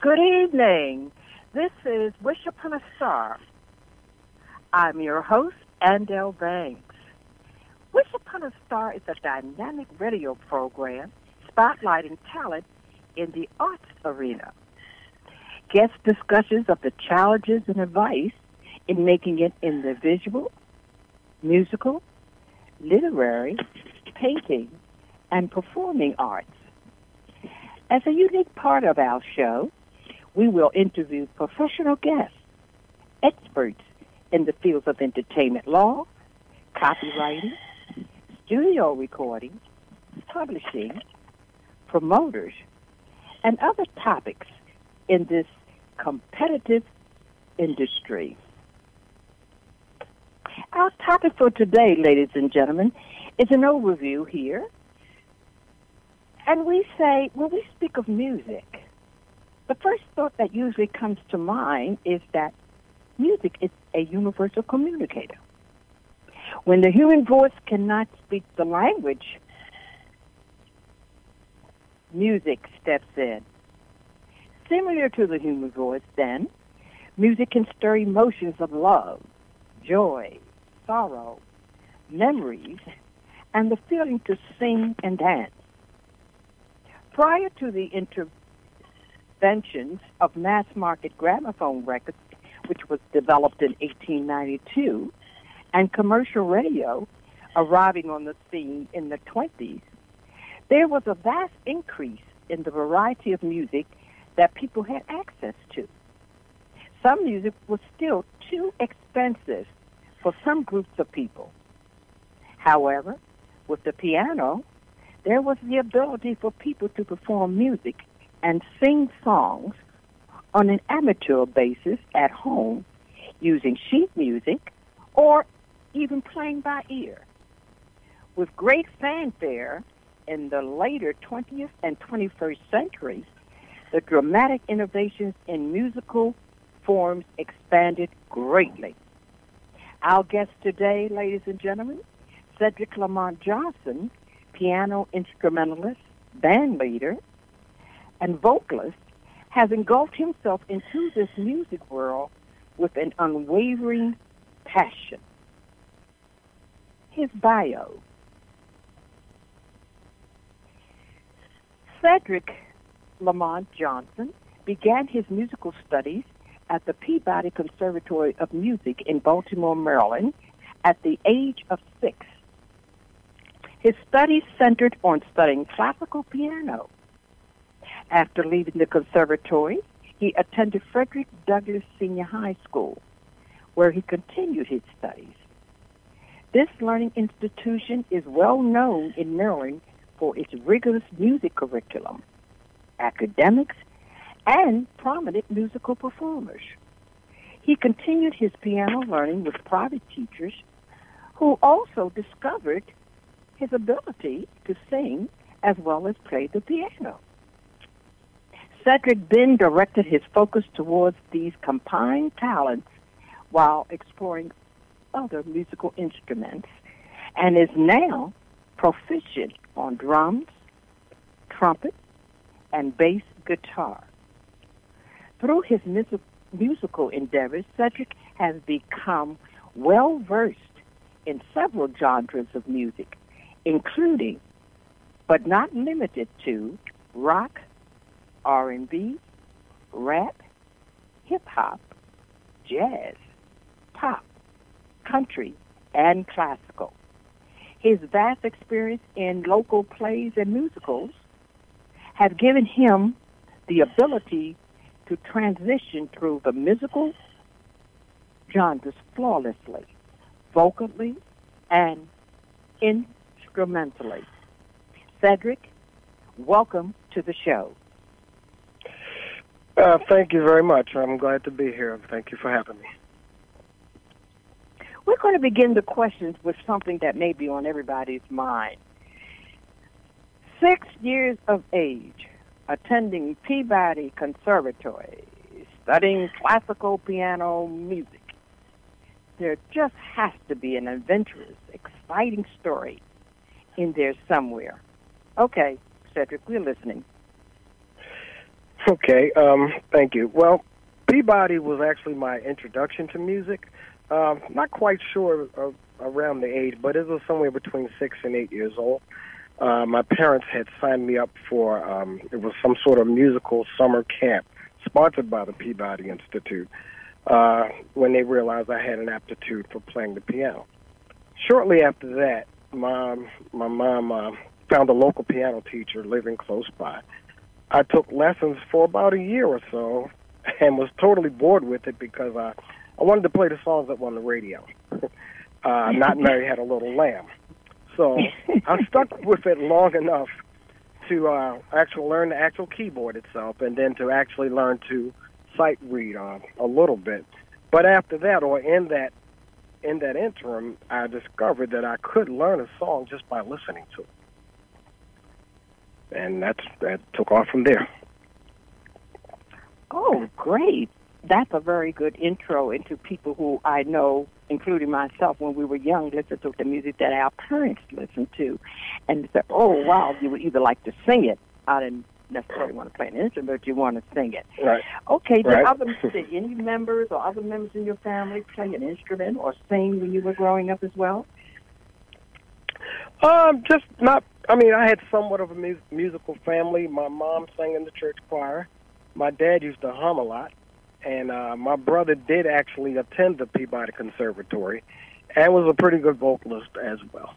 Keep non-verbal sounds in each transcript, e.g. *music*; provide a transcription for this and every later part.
Good evening. This is Wish Upon a Star. I'm your host, Andel Banks. Wish Upon a Star is a dynamic radio program spotlighting talent in the arts arena. Guest discussions of the challenges and advice in making it in the visual, musical, literary, painting, and performing arts. As a unique part of our show, we will interview professional guests, experts in the fields of entertainment law, copywriting, studio recording, publishing, promoters, and other topics in this competitive industry. Our topic for today, ladies and gentlemen, is an overview here. And we say, when we speak of music, the first thought that usually comes to mind is that music is a universal communicator. When the human voice cannot speak the language, music steps in. Similar to the human voice, then, music can stir emotions of love, joy, sorrow, memories, and the feeling to sing and dance. Prior to the interventions of mass market gramophone records, which was developed in 1892, and commercial radio arriving on the scene in the 20s, there was a vast increase in the variety of music that people had access to. Some music was still too expensive for some groups of people. However, with the piano, there was the ability for people to perform music and sing songs on an amateur basis at home using sheet music or even playing by ear. With great fanfare in the later 20th and 21st centuries, the dramatic innovations in musical forms expanded greatly. Our guest today, ladies and gentlemen, Cedric Lamont Johnson, piano instrumentalist, band leader, and vocalist, has engulfed himself into this music world with an unwavering passion. His bio. Cedric Lamont Johnson began his musical studies at the Peabody Conservatory of Music in Baltimore, Maryland, at the age of six. His studies centered on studying classical piano. After leaving the conservatory, he attended Frederick Douglass Senior High School, where he continued his studies. This learning institution is well known in Maryland for its rigorous music curriculum, academics, and prominent musical performers. He continued his piano learning with private teachers who also discovered his ability to sing as well as play the piano. Cedric then directed his focus towards these combined talents while exploring other musical instruments and is now proficient on drums, trumpet, and bass guitar. Through his music, musical endeavors, Cedric has become well versed in several genres of music, including, but not limited to, rock, R&B, rap, hip hop, jazz, pop, country, and classical. His vast experience in local plays and musicals have given him the ability to transition through the musical genres flawlessly, vocally, and instrumentally. Cedric, welcome to the show. Uh, thank you very much. I'm glad to be here. Thank you for having me. We're going to begin the questions with something that may be on everybody's mind. Six years of age, attending Peabody Conservatory, studying classical piano music. There just has to be an adventurous, exciting story in there somewhere. Okay, Cedric, we're listening. Okay, um, thank you. Well, Peabody was actually my introduction to music. Um, not quite sure of, around the age, but it was somewhere between six and eight years old. Uh, my parents had signed me up for um, it was some sort of musical summer camp sponsored by the Peabody Institute. Uh, when they realized I had an aptitude for playing the piano. Shortly after that, my my mom uh, found a local piano teacher living close by. I took lessons for about a year or so, and was totally bored with it because I I wanted to play the songs that were on the radio. *laughs* uh, not *laughs* Mary had a little lamb. So I stuck with it long enough to uh, actually learn the actual keyboard itself, and then to actually learn to sight read uh, a little bit. But after that, or in that in that interim, I discovered that I could learn a song just by listening to it, and that's that took off from there. Oh, great! That's a very good intro into people who I know, including myself, when we were young, listened to the music that our parents listened to, and said, "Oh, wow!" You would either like to sing it. I didn't necessarily want to play an instrument, but you want to sing it. Right. Okay. Did Right. other did any members or other members in your family play an instrument or sing when you were growing up as well? Um, just not. I mean, I had somewhat of a mu- musical family. My mom sang in the church choir. My dad used to hum a lot, and uh, my brother did actually attend the Peabody Conservatory, and was a pretty good vocalist as well.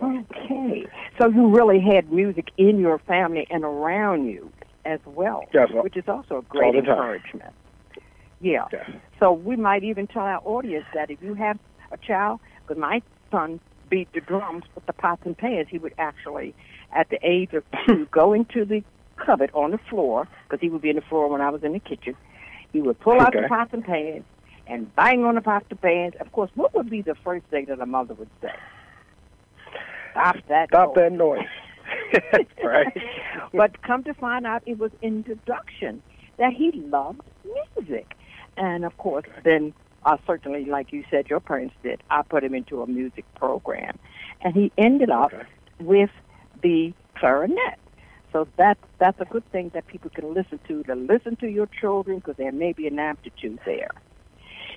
Okay. So you really had music in your family and around you as well, Yes, well, which is also a great encouragement. Yeah. Yes. So we might even tell our audience that if you have a child, because my son beat the drums with the pots and pans, he would actually, at the age of two, *coughs* go into the cupboard on the floor, because he would be in the floor when I was in the kitchen. He would pull out the pots and pans and bang on the pots and pans. Of course, what would be the first thing that a mother would say? Stop that. Stop noise." that noise. *laughs* *laughs* right. but come to find out, it was introduction that he loved music, and of course, then uh, certainly, like you said, your parents did. I put him into a music program, and he ended up Okay. with the clarinet. So that's that's a good thing that people can listen to. To listen to your children because there may be an aptitude there.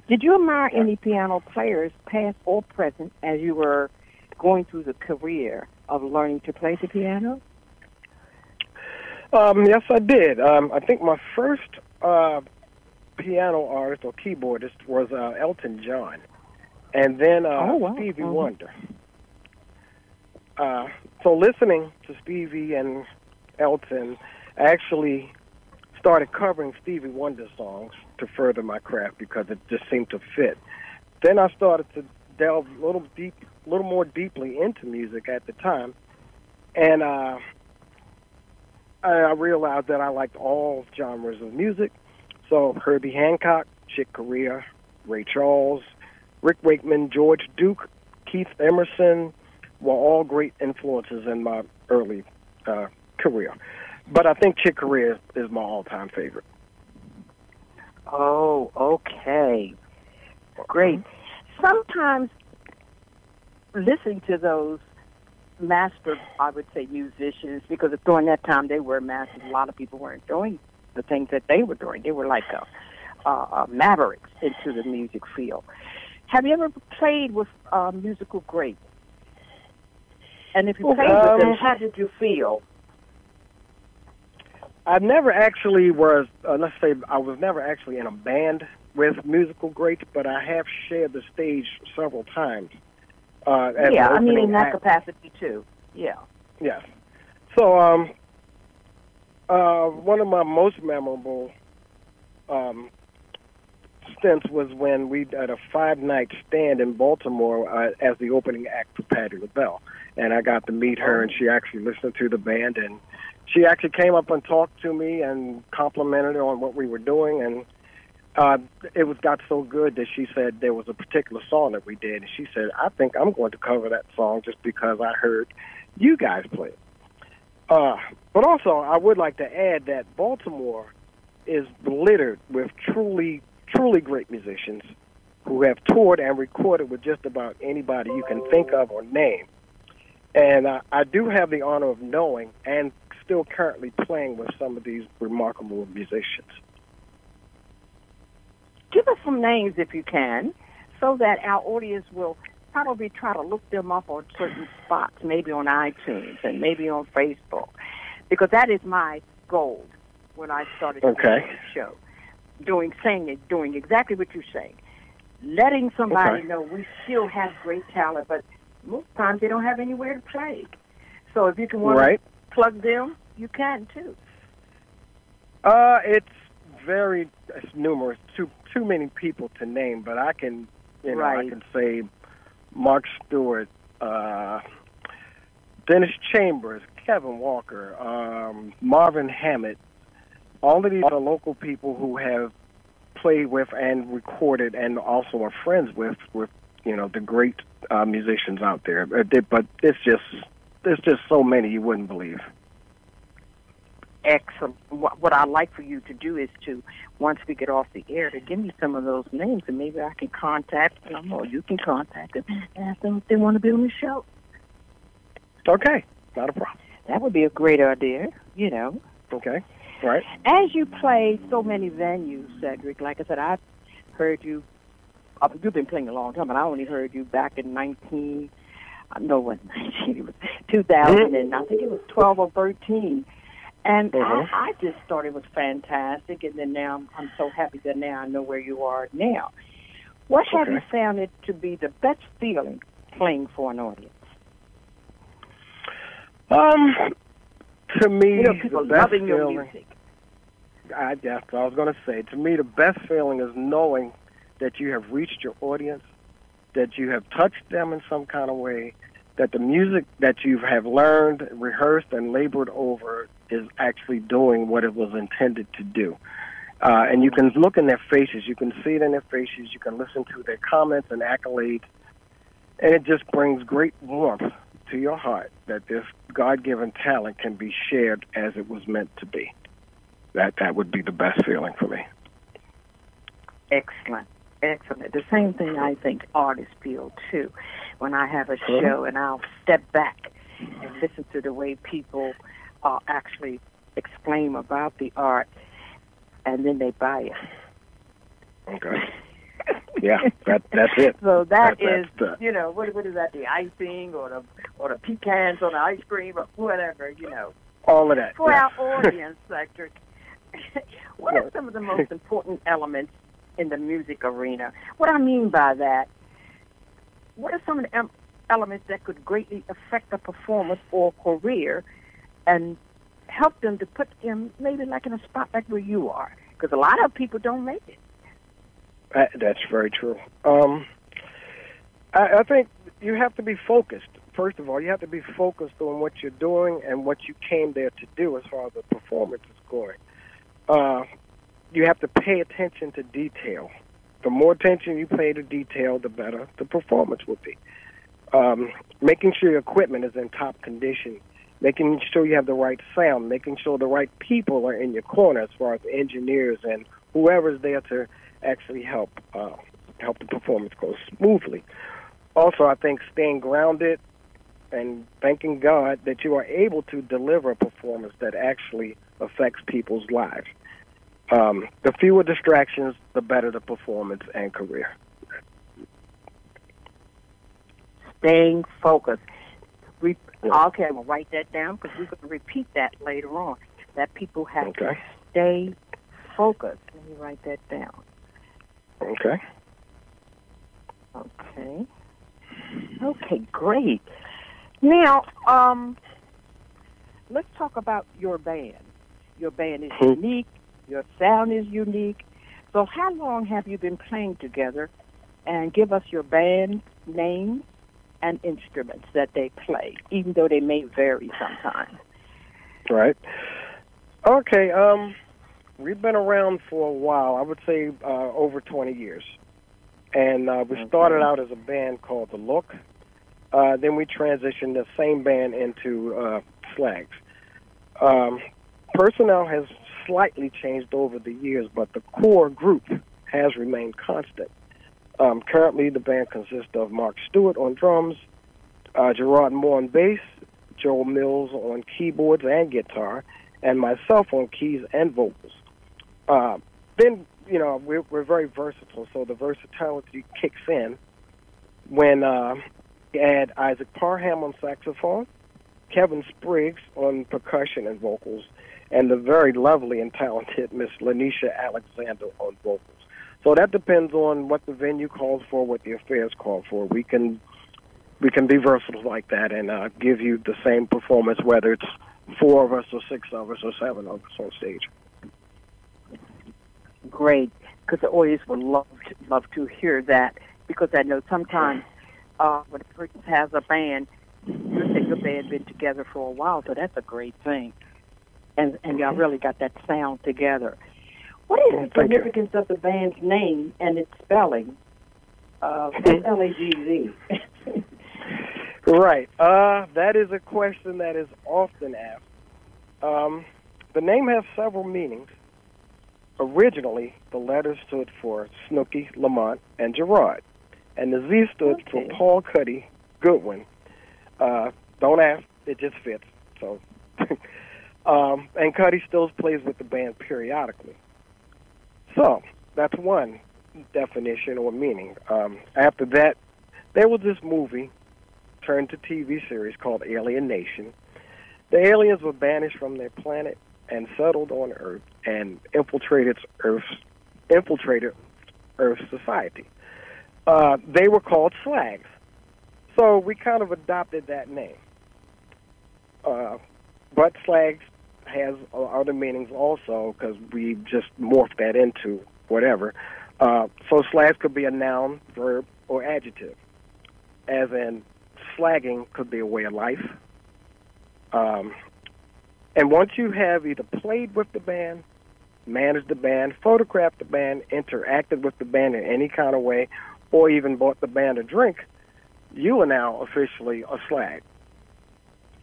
Did you admire any piano players, past or present, as you were going through the career of learning to play the piano? Um, yes, I did. Um, I think my first uh, piano artist or keyboardist was uh, Elton John, and then uh, Oh, wow. Stevie Mhm. Wonder. Uh, so listening to Stevie and Elton, I actually started covering Stevie Wonder songs to further my craft because it just seemed to fit. Then I started to delve a little deep, a little more deeply into music at the time, and uh, I I realized that I liked all genres of music. So Herbie Hancock, Chick Corea, Ray Charles, Rick Wakeman, George Duke, Keith Emerson were all great influences in my early uh, career. But I think Chick Corea is my all-time favorite. Oh, okay. Great. Sometimes listening to those master, I would say, musicians, because during that time they were masters, a lot of people weren't doing the things that they were doing. They were like uh uh, uh, mavericks into the music field. Have you ever played with uh, musical greats? And if you played with them, Um, how did you feel? I've never actually was, uh, let's say, I was never actually in a band with musical greats, but I have shared the stage several times. Uh, yeah, I mean in that act. capacity too. Yeah. Yes. So, um, uh, one of my most memorable um, stints was when we had a five night stand in Baltimore uh, as the opening act for Patti LaBelle. And I got to meet her, and she actually listened to the band, and she actually came up and talked to me and complimented on what we were doing. And uh, it was got so good that she said there was a particular song that we did, and she said, "I think I'm going to cover that song just because I heard you guys play it." Uh, but also, I would like to add that Baltimore is littered with truly, truly great musicians who have toured and recorded with just about anybody you can think of or name. And uh, I do have the honor of knowing and still currently playing with some of these remarkable musicians? Give us some names if you can, so that our audience will probably try to look them up on certain spots, maybe on iTunes and maybe on Facebook, because that is my goal when I started okay. the show. Doing, saying it, doing exactly what you're saying. Letting somebody Okay. know we still have great talent, but most times they don't have anywhere to play. So if you can want Right. to plug them, you can too. Uh, it's very it's numerous, too too many people to name, but I can, you know, I can say Mark Stewart, uh, Dennis Chambers, Kevin Walker, um, Marvin Hammett. All of these are local people who have played with and recorded, and also are friends with with you know the great uh, musicians out there. But But it's just there's just so many you wouldn't believe. Excellent. What, what I'd like for you to do is to, once we get off the air, to give me some of those names, and maybe I can contact them, or you can contact them, and ask them if they want to be on the show. Okay, not a problem. That would be a great idea, you know. Okay, right. As you play so many venues, Cedric, like I said, I've heard you. Uh, you've been playing a long time, but I only heard you back in 19. Uh, no, it wasn't 19. It was 2000, and I think it was 12 or 13. And. I, I just thought it was fantastic, and then now I'm, I'm so happy that now I know where you are now. What have you found it to be the best feeling playing for an audience? Um, to me, You know, people the best loving your music. I, that's what I was going to say. To me, the best feeling is knowing that you have reached your audience, that you have touched them in some kind of way, that the music that you have learned, rehearsed, and labored over is actually doing what it was intended to do. Uh, and you can look in their faces, you can see it in their faces, you can listen to their comments and accolades, and it just brings great warmth to your heart that this God-given talent can be shared as it was meant to be. That that would be the best feeling for me. Excellent. Excellent. The same thing I think artists feel too. When I have a show and I'll step back and listen to the way people uh, actually exclaim about the art and then they buy it. Okay. Yeah, that that's it. *laughs* So that That- is, the- you know, what what is that? The icing or the or the pecans on the ice cream or whatever, you know. All of that. For yes. our audience, *laughs* Cedric, *laughs* what are some of the most important elements in the music arena? What I mean by that, what are some of the elements that could greatly affect a performance or career and help them to put them maybe like in a spot like where you are? Because a lot of people don't make it. That, that's very true. Um, I, I think you have to be focused. First of all, you have to be focused on what you're doing and what you came there to do as far as the performance is going. Uh, you have to pay attention to detail. The more attention you pay to detail, the better the performance will be. Um, making sure your equipment is in top condition, making sure you have the right sound, making sure the right people are in your corner as far as engineers and whoever's there to actually help uh, help the performance go smoothly. Also, I think staying grounded and thanking God that you are able to deliver a performance that actually affects people's lives. Um, the fewer distractions, the better the performance and career. Staying focused. Yeah. Okay, to write that down because we're going to repeat that later on. That people have to stay focused. Let me write that down. Okay. Okay. Okay, great. Now, um, let's talk about your band. Your band is Hmm. unique. Your sound is unique. So, how long have you been playing together? And give us your band name and instruments that they play, even though they may vary sometimes. Right. Okay. Um, we've been around for a while. I would say uh, over 20 years, and uh, we Okay. started out as a band called The Look. Uh, then we transitioned the same band into uh, Slags. Um, personnel has slightly changed over the years, but the core group has remained constant. Um, currently, the band consists of Mark Stewart on drums, uh, Gerard Moore on bass, Joe Mills on keyboards and guitar, and myself on keys and vocals. Uh, then, you know, we're, we're very versatile, so the versatility kicks in when uh, add Isaac Parham on saxophone, Kevin Spriggs on percussion and vocals, and the very lovely and talented Miss Lanisha Alexander on vocals. So that depends on what the venue calls for, what the affairs call for. We can we can be versatile like that and uh, give you the same performance, whether it's four of us or six of us or seven of us on stage. Great, because the audience would love to, love to hear that because I know sometimes uh, when a person has a band, you say your band been together for a while, so that's a great thing, and and y'all really got that sound together. What is the significance of the band's name and its spelling? Uh, *laughs* L A G Z. *laughs* Right. Uh, that is a question that is often asked. Um, the name has several meanings. Originally, the letters stood for Snooky, Lamont, and Gerard, and the Z stood Okay. for Paul Cuddy Goodwin. Uh, don't ask; it just fits. So, *laughs* um, and Cuddy still plays with the band periodically. So that's one definition or meaning. Um, after that, there was this movie turned to TV series called Alien Nation. The aliens were banished from their planet and settled on Earth and infiltrated Earth's infiltrated Earth's society. Uh, they were called Slags, so we kind of adopted that name. Uh, but Slags has other meanings also because we just morphed that into whatever. Uh, so Slags could be a noun, verb, or adjective, as in slagging could be a way of life. Um, and once you have either played with the band, managed the band, photographed the band, interacted with the band in any kind of way, or even bought the band a drink, you are now officially a slag.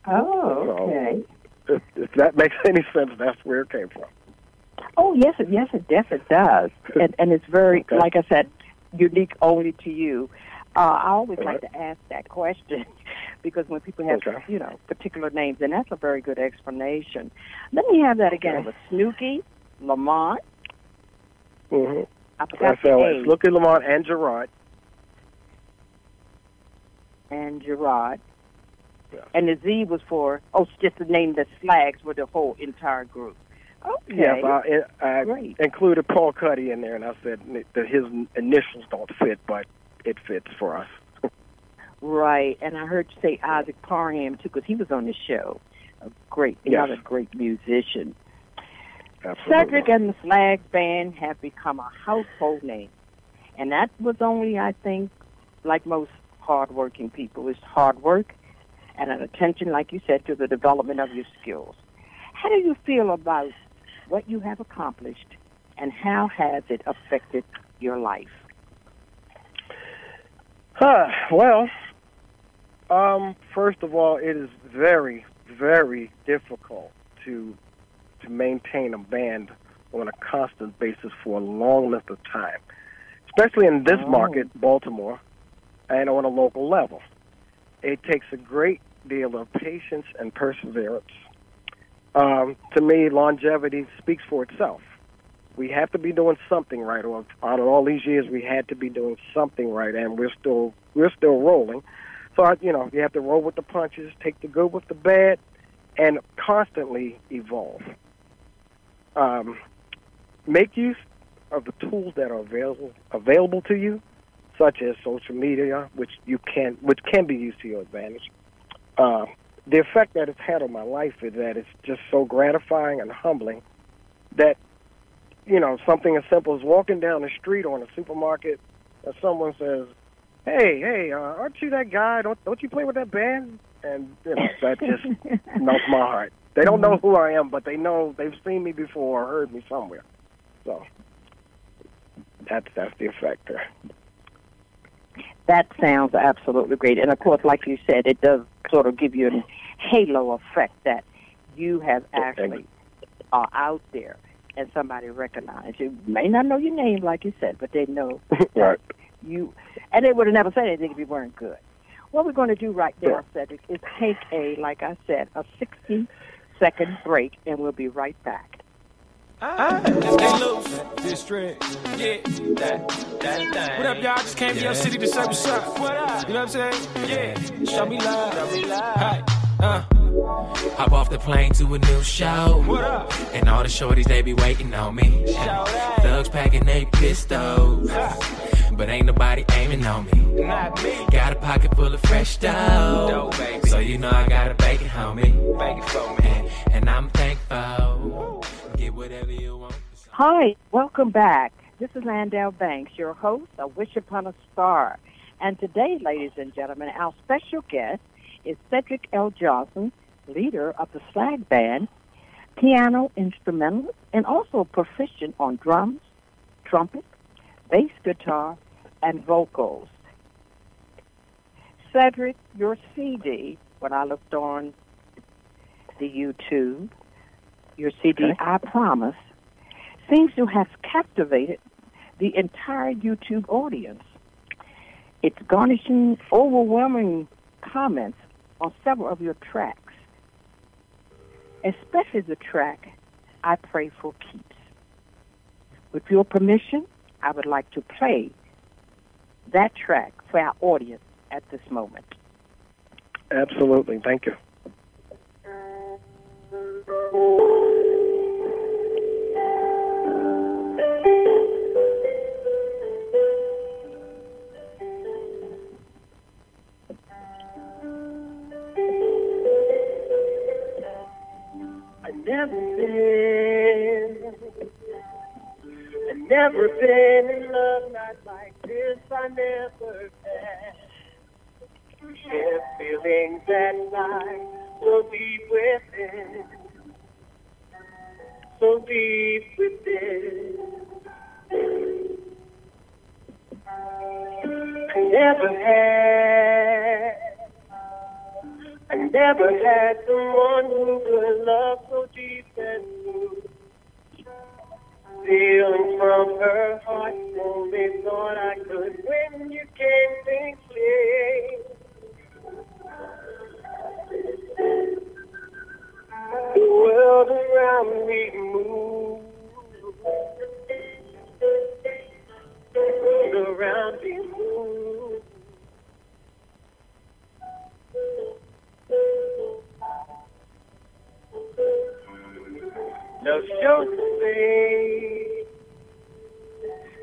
Oh, okay. If, if that makes *laughs* any sense, that's where it came from. Oh, yes, it, yes, it definitely does, *laughs* and and it's very, Okay. like I said, unique only to you. Uh, I always All like right. to ask that question *laughs* because when people have, Okay. you know, particular names, and that's a very good explanation. Let me have that again. Okay. It was Snooky, Lamont. Mm-hmm. I forgot So the it's A, Looky Lamont and Gerard. and Gerard. Yes. And the Z was for oh, it's just the name the Slags were the whole entire group. Okay, Yes, I, I great. included Paul Cuddy in there, and I said that his initials don't fit, but it fits for us. Right, and I heard you say Isaac Parham too, because he was on the show. A great, Yes. another great musician. Absolutely. Cedric and the Slag Band have become a household name, and that was only, I think, like most hardworking people, is hard work and an attention, like you said, to the development of your skills. How do you feel about what you have accomplished, and how has it affected your life? Huh, well, um, first of all, it is very, very difficult to to maintain a band on a constant basis for a long length of time, especially in this Oh. market, Baltimore, and on a local level. It takes a great deal of patience and perseverance. Um, to me, longevity speaks for itself. We have to be doing something right. Or out of all these years, we had to be doing something right, and we're still we're still rolling. So I, you know, you have to roll with the punches, take the good with the bad, and constantly evolve. Um, make use of the tools that are available available to you, such as social media, which you can which can be used to your advantage. Uh, the effect that it's had on my life is that it's just so gratifying and humbling that you know something as simple as walking down the street or in a supermarket and someone says, "Hey, hey, uh, aren't you that guy? Don't don't you play with that band?" And you know that just *laughs* melts my heart. They don't know who I am, but they know they've seen me before or heard me somewhere. So that's that's the effect there. That sounds absolutely great. And of course, like you said, it does sort of give you a halo effect that you have actually are out there and somebody recognizes you. May not know your name, like you said, but they know *laughs* right. you. And they would have never said anything if you weren't good. What we're going to do right now, Cedric, is take a, like I said, a 60 second break, and we'll be right back. Loose. District. Yeah. That, that. What up, y'all? Just came to your city to say what's up. What up? You know what I'm saying? Yeah. Show me love. Show me love. Hi. Uh. Hop off the plane to a new show. What up? And all the shorties, they be waiting on me. Thugs packing they pistols. But ain't nobody aiming on me. Not me. Got a pocket full of fresh dough. Baby. So you know I gotta bake it, homie. Beg it for me. And, and I'm thankful. Whatever you want. Hi, welcome back. This is Landau Banks, your host of Wish Upon a Star. And today, ladies and gentlemen, our special guest is Cedric L. Johnson, leader of the Slag Band, piano instrumentalist, and also proficient on drums, trumpet, bass guitar, and vocals. Cedric, your CD, when I looked on the YouTube, your CD, Okay. I Promise, seems to have captivated the entire YouTube audience. It's garnishing overwhelming comments on several of your tracks, especially the track I Pray for Keeps. With your permission, I would like to play that track for our audience at this moment. Absolutely. Thank you. Never been, in love not like this. I never had. Share feelings that lie so deep within, so deep within. I never had. I never had someone who could love so deep and true. Feeling from her heart, only thought I could when you came think clear. The world around me moves. The world around me moves. No show to say.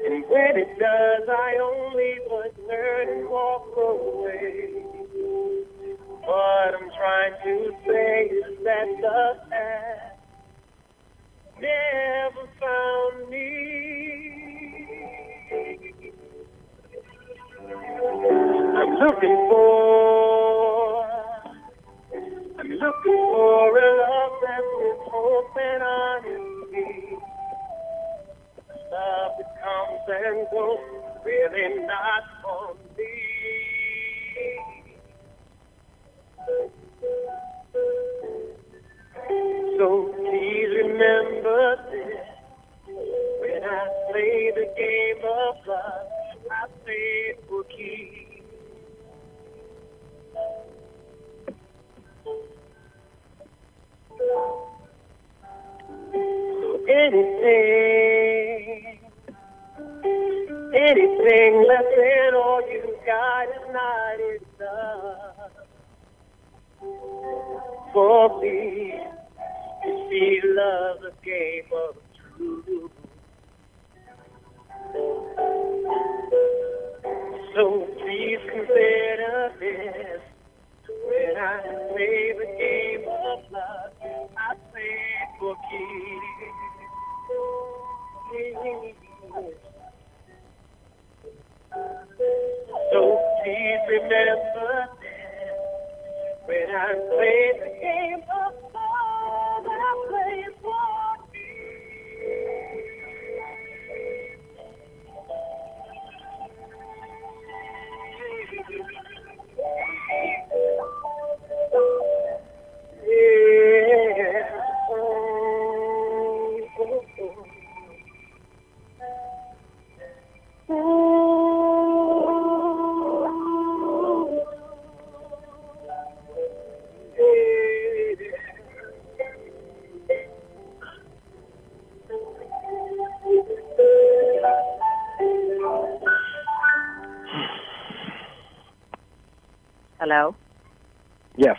And when it does, I only but turn and walk away. What I'm trying to say is that the past never found me. I'm looking for Hello. Yes.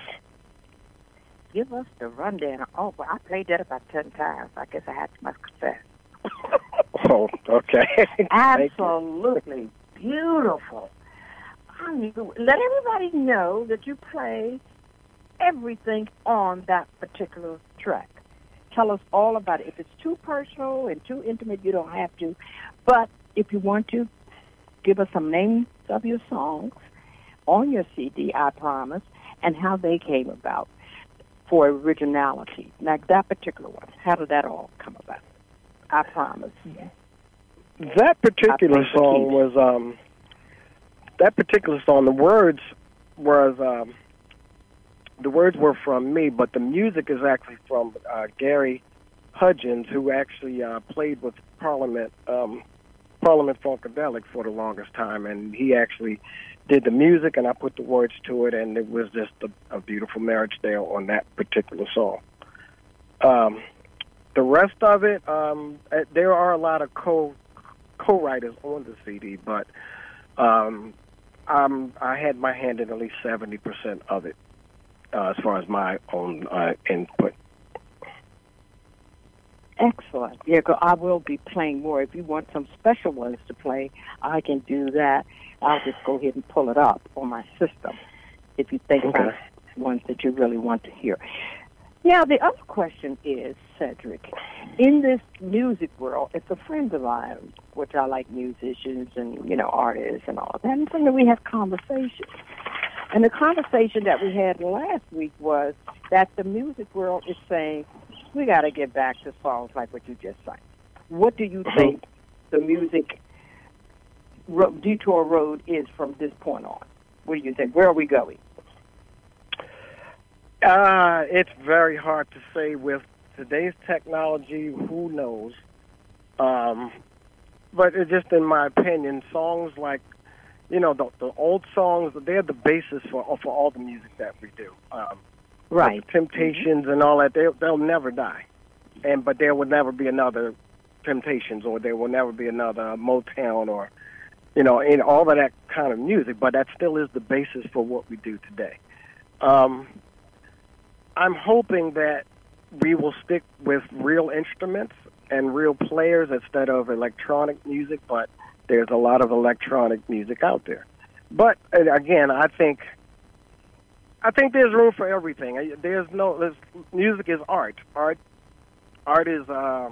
Give us the rundown. Oh, well, I played that about ten times. I guess I had to must confess. *laughs* Oh, okay. *laughs* Absolutely beautiful. I mean, let everybody know that you play everything on that particular track. Tell us all about it. If it's too personal and too intimate, you don't have to. But if you want to, give us some names of your songs on your CD, I promise, and how they came about for originality. Like that particular one, how did that all come about? I promise. That particular I think the song was um that particular song the words was um the words were from me, but the music is actually from uh Gary Hudgens who actually uh played with Parliament um Parliament Funkadelic for the longest time and he actually did the music and I put the words to it and it was just a, a beautiful marriage there on that particular song. Um the rest of it, um, eh, there are a lot of co co-writers on the CD, but um, um, I had my hand in at least seventy percent of it uh, as far as my own uh, input. Excellent. Yeah, I will be playing more. If you want some special ones to play, I can do that. I'll just go ahead and pull it up on my system if you think Okay. ones that you really want to hear. Now, the other question is, Cedric, in this music world, it's a friend of mine, which I like musicians and, you know, artists and all of that, and so we have conversations. And the conversation that we had last week was that the music world is saying, we got to get back to songs like what you just sang. What do you think the music ro- detour road is from this point on? What do you think? Where are we going? Uh, it's very hard to say with today's technology. Who knows? Um, but it's just in my opinion, songs like you know the, the old songs, they're the basis for for all the music that we do. Um, Right. Temptations and all that, they they'll never die, and but there will never be another Temptations, or there will never be another Motown, or you know, in all of that kind of music. But that still is the basis for what we do today. Um, I'm hoping that we will stick with real instruments and real players instead of electronic music. But there's a lot of electronic music out there. But again, I think I think there's room for everything. There's no there's, music is art. Art art is uh,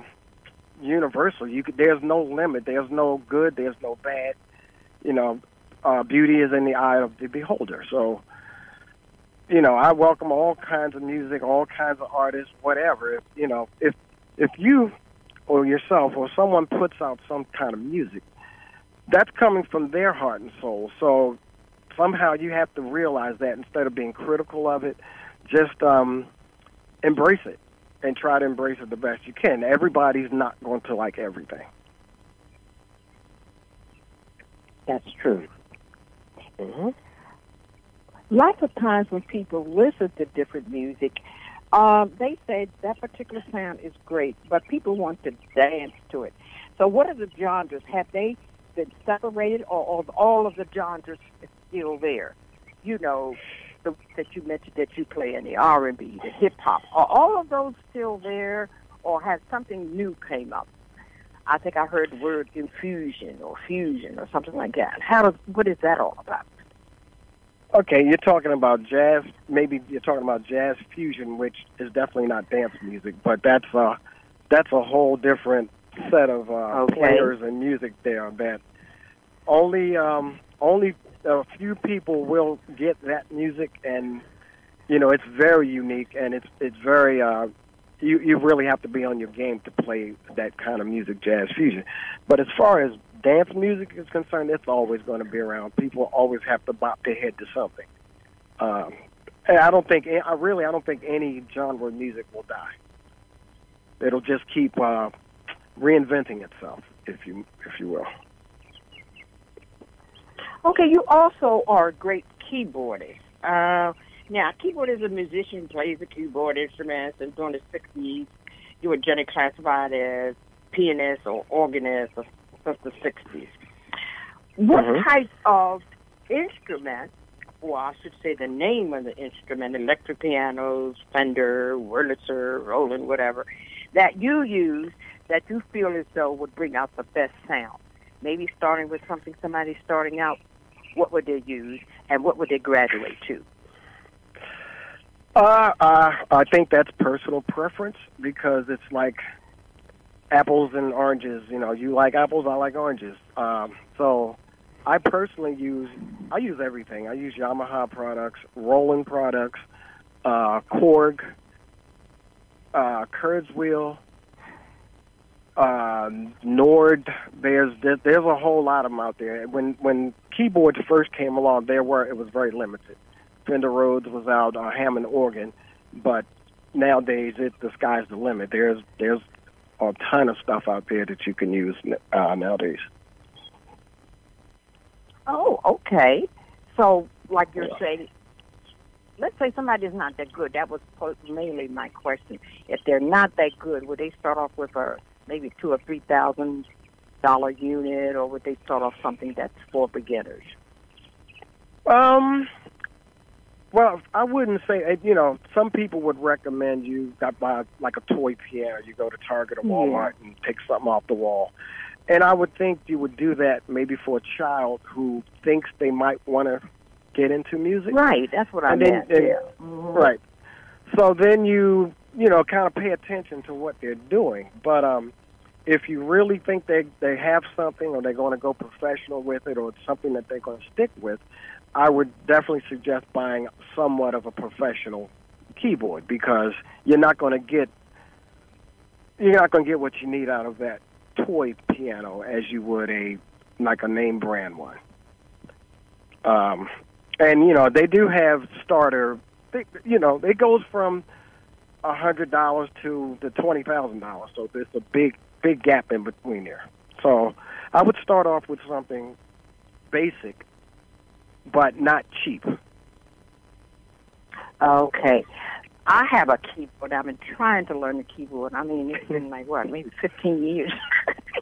universal. You could, there's no limit. There's no good. There's no bad. You know, uh, beauty is in the eye of the beholder. So, you know, I welcome all kinds of music, all kinds of artists, whatever. If, you know, if if you or yourself or someone puts out some kind of music, that's coming from their heart and soul. So somehow you have to realize that instead of being critical of it, just um, embrace it and try to embrace it the best you can. Everybody's not going to like everything. That's true. Mm-hmm. Lots of times when people listen to different music, um, they say that particular sound is great, but people want to dance to it. So, what are the genres? Have they been separated, or, or all of the genres still there? You know, the, that you mentioned that you play in the R and B, the hip hop. Are all of those still there, or has something new came up? I think I heard the word infusion or fusion or something like that. How does what is that all about? Okay, you're talking about jazz. Maybe you're talking about jazz fusion, which is definitely not dance music, but that's uh that's a whole different set of uh, Okay. players and music there. That only um, only a few people will get that music, and you know it's very unique and it's it's very uh, you you really have to be on your game to play that kind of music, jazz fusion. But as far as dance music is concerned, it's always going to be around. People always have to bop their head to something. Um, and I don't think I really I don't think any genre of music will die. It'll just keep uh, reinventing itself, if you if you will. Okay, you also are a great keyboardist. Uh, now, keyboard is a musician, plays a keyboard instrument and during the 60s, you were generally classified as pianist or organist or, since the 60s. What Mhm. type of instrument or I should say the name of the instrument, electric pianos, Fender, Wurlitzer, Roland, whatever, that you use that you feel as though would bring out the best sound? Maybe starting with something somebody's starting out, what would they use and what would they graduate to? Uh, uh, I think that's personal preference because it's like apples and oranges. You know, you like apples, I like oranges. Um, so I personally use I use everything. I use Yamaha products, Roland products, uh, Korg, uh, Kurzweil, uh, Nord. There's there's a whole lot of them out there. When when keyboards first came along, there were it was very limited. Fender Rhodes was out, uh, Hammond organ, but nowadays it the sky's the limit. There's there's a ton of stuff out there that you can use uh, nowadays. Oh, okay. So, like you're saying, let's say somebody's not that good. That was mainly my question. If they're not that good, would they start off with a maybe two or three thousand dollar unit, or would they start off something that's for beginners? Um. Well, I wouldn't say. You know, some people would recommend you got buy like a toy piano. You go to Target or Walmart yeah. and take something off the wall. And I would think you would do that maybe for a child who thinks they might want to get into music. Right, that's what I and meant. Then, yeah. Mm-hmm. Right. So then you, you know, kind of pay attention to what they're doing. But um if you really think they they have something or they're going to go professional with it or it's something that they're going to stick with, I would definitely suggest buying somewhat of a professional keyboard because you're not going to get you're not going to get what you need out of that toy piano as you would a like a name brand one. Um, and you know they do have starter. They, you know it goes from a hundred dollars to the twenty thousand dollars. So it's a big big gap in between there. So I would start off with something basic, but not cheap. Okay. I have a keyboard. I've been trying to learn the keyboard. I mean, it's been like what, maybe 15 years.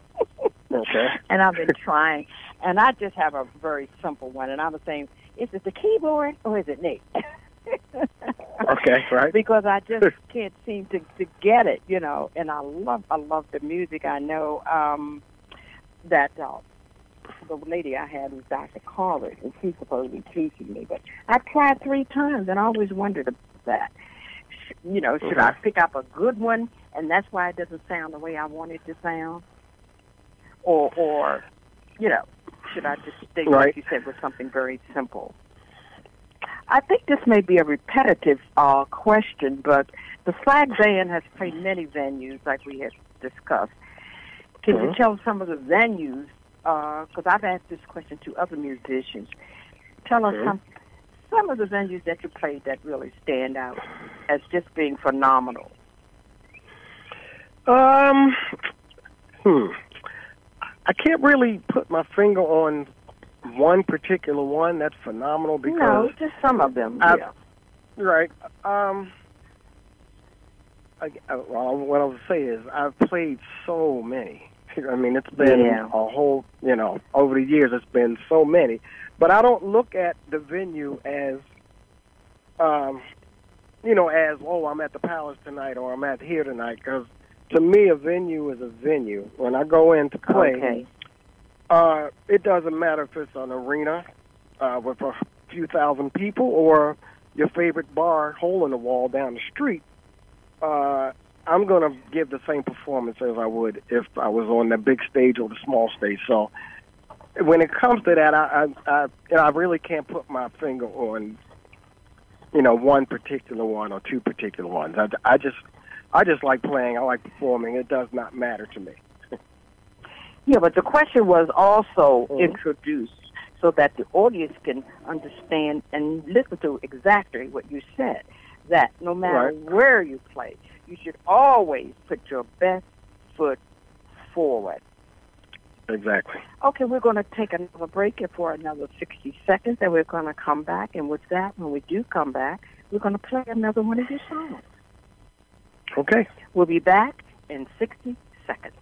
*laughs* okay. And I've been trying, and I just have a very simple one. And I was saying, is it the keyboard or is it Nate? *laughs* *laughs* okay, right. Because I just can't seem to to get it, you know. And I love I love the music. I know um that uh, the lady I had was Dr. Carter, and she's supposed to be teaching me. But I tried three times, and I always wondered about that you know, should I pick up a good one and that's why it doesn't sound the way I want it to sound? Or or you know, should I just stick right. like you said with something very simple? I think this may be a repetitive uh, question, but the Flag Band has played many venues, like we had discussed. Can mm-hmm. you tell some of the venues? Because uh, I've asked this question to other musicians. Tell us mm-hmm. some some of the venues that you played that really stand out as just being phenomenal? Um, hmm. I can't really put my finger on one particular one that's phenomenal because no, just some of them. I, yeah. Right. Um. I, well, what I would say is I've played so many. *laughs* I mean, it's been yeah. a whole, you know, over the years, it's been so many. But I don't look at the venue as, um, you know, as oh, I'm at the Palace tonight or I'm at here tonight. Because to me, a venue is a venue. When I go in to play, okay. Uh, it doesn't matter if it's an arena uh, with a few thousand people or your favorite bar hole in the wall down the street. Uh, I'm going to give the same performance as I would if I was on the big stage or the small stage. So when it comes to that, I I I, you know, I really can't put my finger on you know one particular one or two particular ones. I, I just I just like playing. I like performing. It does not matter to me. Yeah, but the question was also mm-hmm. introduced so that the audience can understand and listen to exactly what you said. That no matter right. where you play, you should always put your best foot forward. Exactly. Okay, we're going to take another break here for another 60 seconds, and we're going to come back. And with that, when we do come back, we're going to play another one of your songs. Okay. We'll be back in 60 seconds.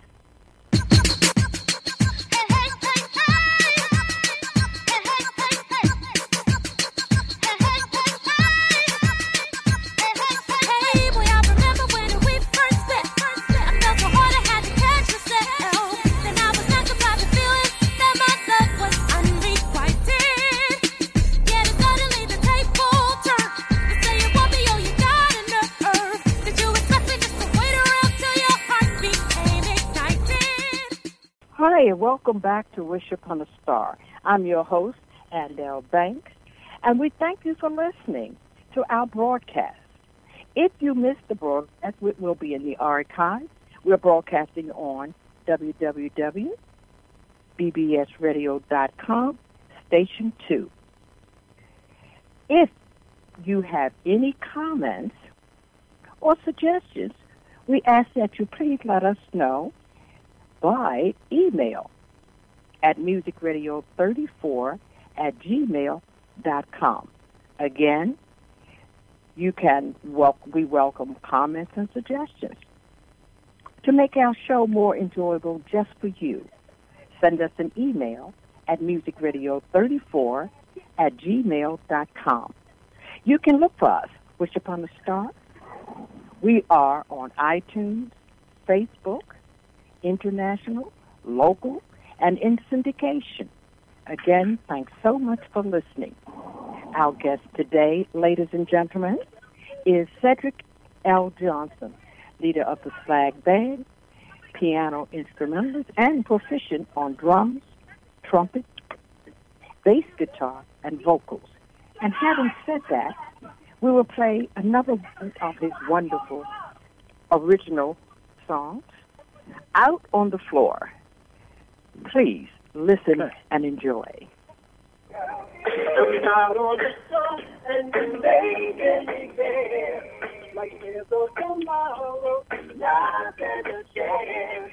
Hi, welcome back to Wish Upon a Star. I'm your host, Andell Banks, and we thank you for listening to our broadcast. If you missed the broadcast, it will be in the archives. We're broadcasting on www.bbsradio.com, Station 2. If you have any comments or suggestions, we ask that you please let us know by email at musicradio34 at gmail.com. Again, you can wel- we welcome comments and suggestions. To make our show more enjoyable just for you, send us an email at musicradio34 at gmail.com. You can look for us, Wish Upon the Star. We are on iTunes, Facebook, international, local, and in syndication. Again, thanks so much for listening. Our guest today, ladies and gentlemen, is Cedric L. Johnson, leader of the Flag Band, piano instrumentalist, and proficient on drums, trumpet, bass guitar, and vocals. And having said that, we will play another of his wonderful original songs, Out on the Floor. Please listen and enjoy. Out on the sun and the making there. Like there's no tomorrow, not a chance.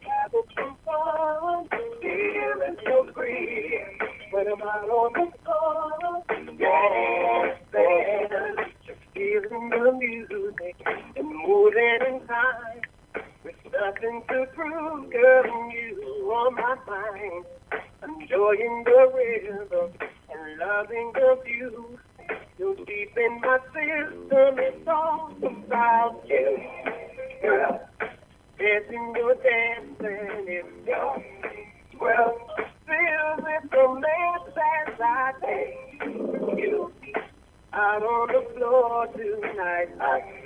Having some fun, feeling so free. When I'm out on the sun, yeah, man. Just feeling the music and moving in time. With nothing to prove, girl, you on my mind. Enjoying the rhythm and loving the view. You're deep in my system, it's all about you. Girl, dancing, you're dancing, it's your well, filled with romance as I take you out on the floor tonight. I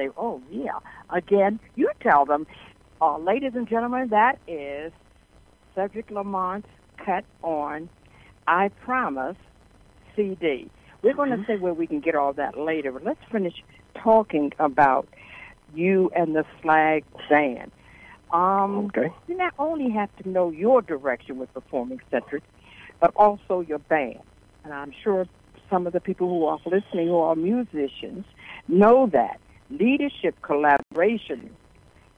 everybody, oh, yeah. Again, you tell them, uh, ladies and gentlemen, that is Cedric Lamont's cut on I Promise CD. We're going to say where we can get all that later, but let's finish talking about you and the Slag Band. Um, okay. You not only have to know your direction with performing Cedric, but also your band. And I'm sure some of the people who are listening who are musicians know that leadership collaboration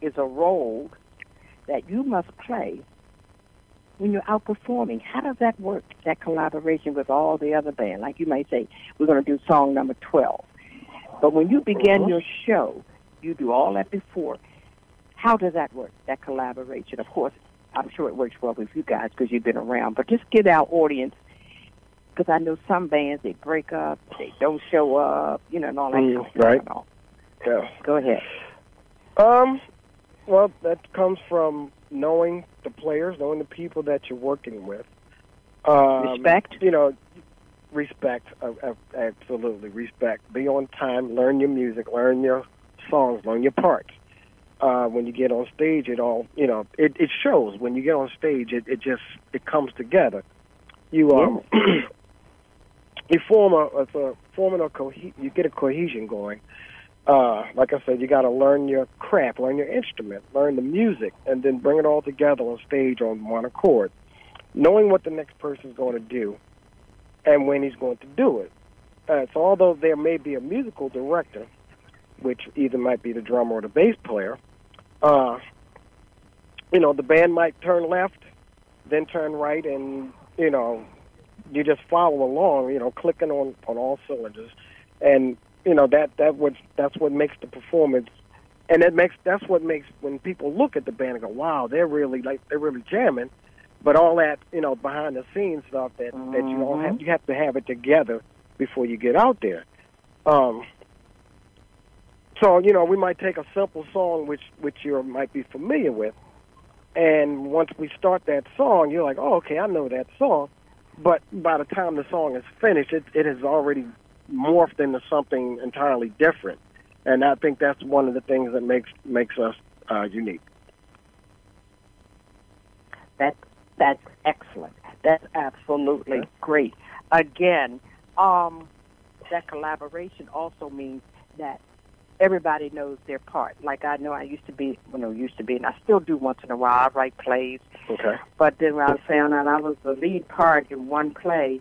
is a role that you must play when you're outperforming. How does that work, that collaboration with all the other band? Like you might say, we're going to do song number 12. But when you begin your show, you do all that before. How does that work, that collaboration? Of course, I'm sure it works well with you guys because you've been around. But just give our audience, because I know some bands, they break up, they don't show up, you know, and all that Mm, kind of stuff right. all. Yeah. Go ahead. Um, well, that comes from knowing the players, knowing the people that you're working with. Um, Respect? You know, respect. Uh, uh, absolutely respect. Be on time. Learn your music. Learn your songs. Learn your parts. Uh, when you get on stage, it all you know. It, it shows when you get on stage. It, it just it comes together. You um, *clears throat* you form a, it's a forming a cohe- you get a cohesion going uh, like I said, you got to learn your craft, learn your instrument, learn the music, and then bring it all together on stage on one accord, knowing what the next person's going to do and when he's going to do it. Uh, so, although there may be a musical director, which either might be the drummer or the bass player, uh, you know, the band might turn left, then turn right, and you know, you just follow along, you know, clicking on on all cylinders, and you know that that what that's what makes the performance. And it makes that's what makes when people look at the band and go wow they're really like they're really jamming. But all that you know behind the scenes stuff that that you all have you have to have it together before you get out there. Um so you know we might take a simple song which which you might be familiar with. And once we start that song you're like oh okay i know that song. But by the time the song is finished it it has already morphed into something entirely different. And I think that's one of the things that makes makes us uh, unique. That that's excellent. That's absolutely great. Again, um, that collaboration also means that everybody knows their part. Like I know I used to be, you know, used to be, and I still do once in a while. I write plays, Okay. but then when I found out I was the lead part in one play,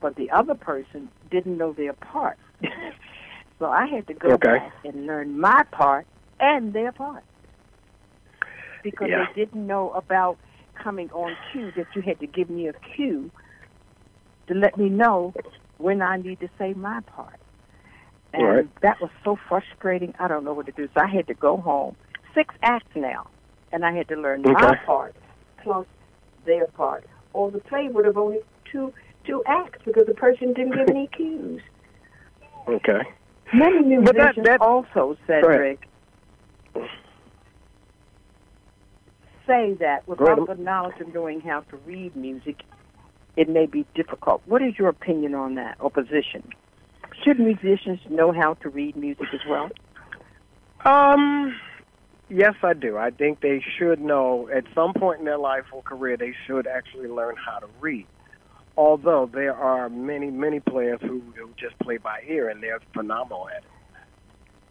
but the other person didn't know their part. *laughs* so I had to go Okay. back and learn my part and their part because Yeah. they didn't know about coming on cue that you had to give me a cue to let me know when I need to say my part. And Right. that was so frustrating. I don't know what to do. So I had to go home. Six acts now, and I had to learn my part plus their part, or the play would have only two two acts because the person didn't give any *laughs* cues. Okay. Many But that- musicians that- also, Cedric, say that without ahead. the knowledge of knowing how to read music, it may be difficult. What is your opinion on that or position? Should musicians know how to read music as well? Um. Yes, I do. I think they should know at some point in their life or career they should actually learn how to read. Although there are many, many players who, who just play by ear and they're phenomenal at it.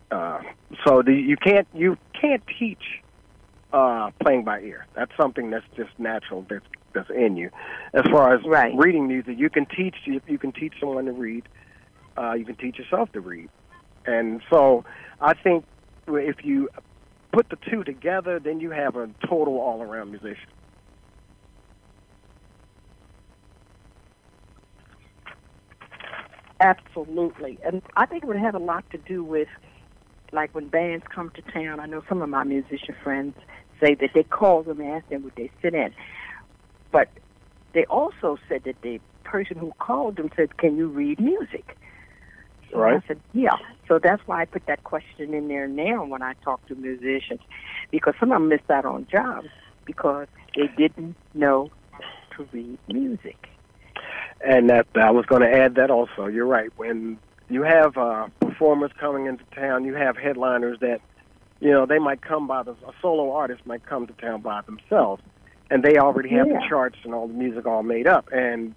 Uh, so the, you can't you can't teach uh, playing by ear. That's something that's just natural. That's that's in you. As far as Right. reading music, you can teach you, you can teach someone to read. Uh, you can teach yourself to read. And so I think if you put the two together, then you have a total all around musician. Absolutely. And I think it would have a lot to do with, like, when bands come to town. I know some of my musician friends say that they call them and ask them would they sit in. But they also said that the person who called them said, "Can you read music?" So Right. I said, "Yeah." So that's why I put that question in there now when I talk to musicians, because some of them missed out on jobs because they didn't know to read music. And that I was going to add that also. You're right. When you have uh, performers coming into town, you have headliners that, you know, they might come by the a solo artist might come to town by themselves, and they already have the charts and all the music all made up, and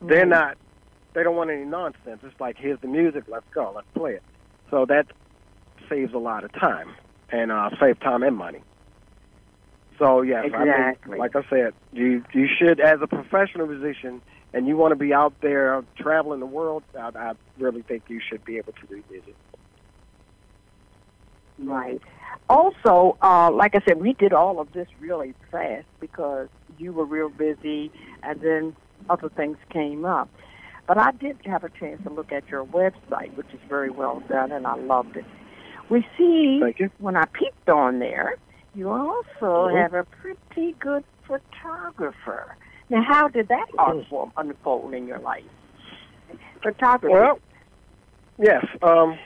they're Mhm. not. They don't want any nonsense. It's like here's the music, let's go, let's play it. So that saves a lot of time and uh, save time and money. So yes, I Exactly. think, like I said, you you should, as a professional musician, and you want to be out there traveling the world. I, I really think you should be able to music. Right. Also, uh, like I said, we did all of this really fast because you were real busy, and then other things came up. But I did have a chance to look at your website, which is very well done, and I loved it. We see when I peeked on there, you also Mhm. have a pretty good photographer. Now, how did that art form unfold in your life? Photography. Well, yes. Um,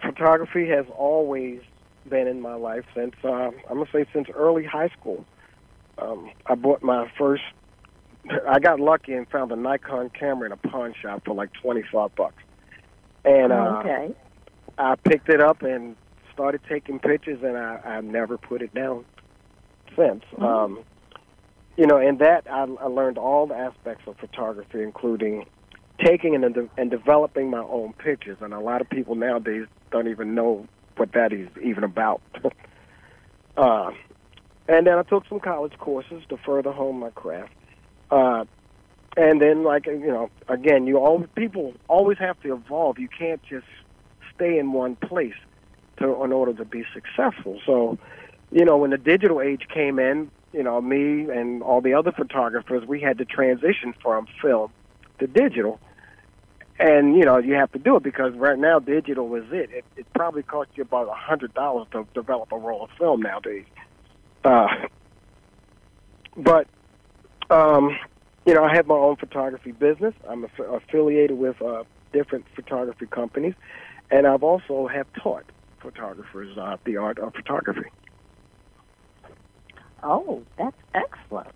photography has always been in my life since uh, I'm gonna say since early high school. Um, I bought my first. *laughs* I got lucky and found a Nikon camera in a pawn shop for like twenty five bucks, and uh, okay. I picked it up and started taking pictures, and I, I never put it down since. Mhm. Um, you know, and that I, I learned all the aspects of photography, including taking and, and developing my own pictures. And a lot of people nowadays don't even know what that is even about. *laughs* uh, and then I took some college courses to further hone my craft. Uh, and then, like you know, again, you all people always have to evolve. You can't just stay in one place to in order to be successful. So, you know, when the digital age came in, you know, me and all the other photographers, we had to transition from film to digital. And you know, you have to do it because right now digital is it. It, it probably costs you about a hundred dollars to develop a roll of film nowadays. Uh, but um, you know, I have my own photography business. I'm aff- affiliated with uh, different photography companies, and I've also have taught photographers uh, the art of photography. Oh, that's excellent.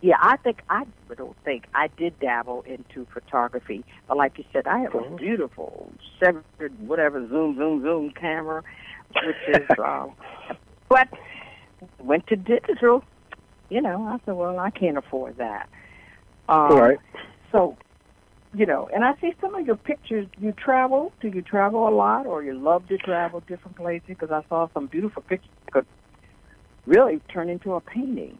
Yeah, I think I don't think I did dabble into photography, but like you said, I have a beautiful seven whatever zoom zoom zoom camera, which is *laughs* um, but went to digital. You know, I said, well, I can't afford that. Um, right. So, you know, and I see some of your pictures. You travel? Do you travel a lot, or you love to travel different places? Because I saw some beautiful pictures really turn into a painting.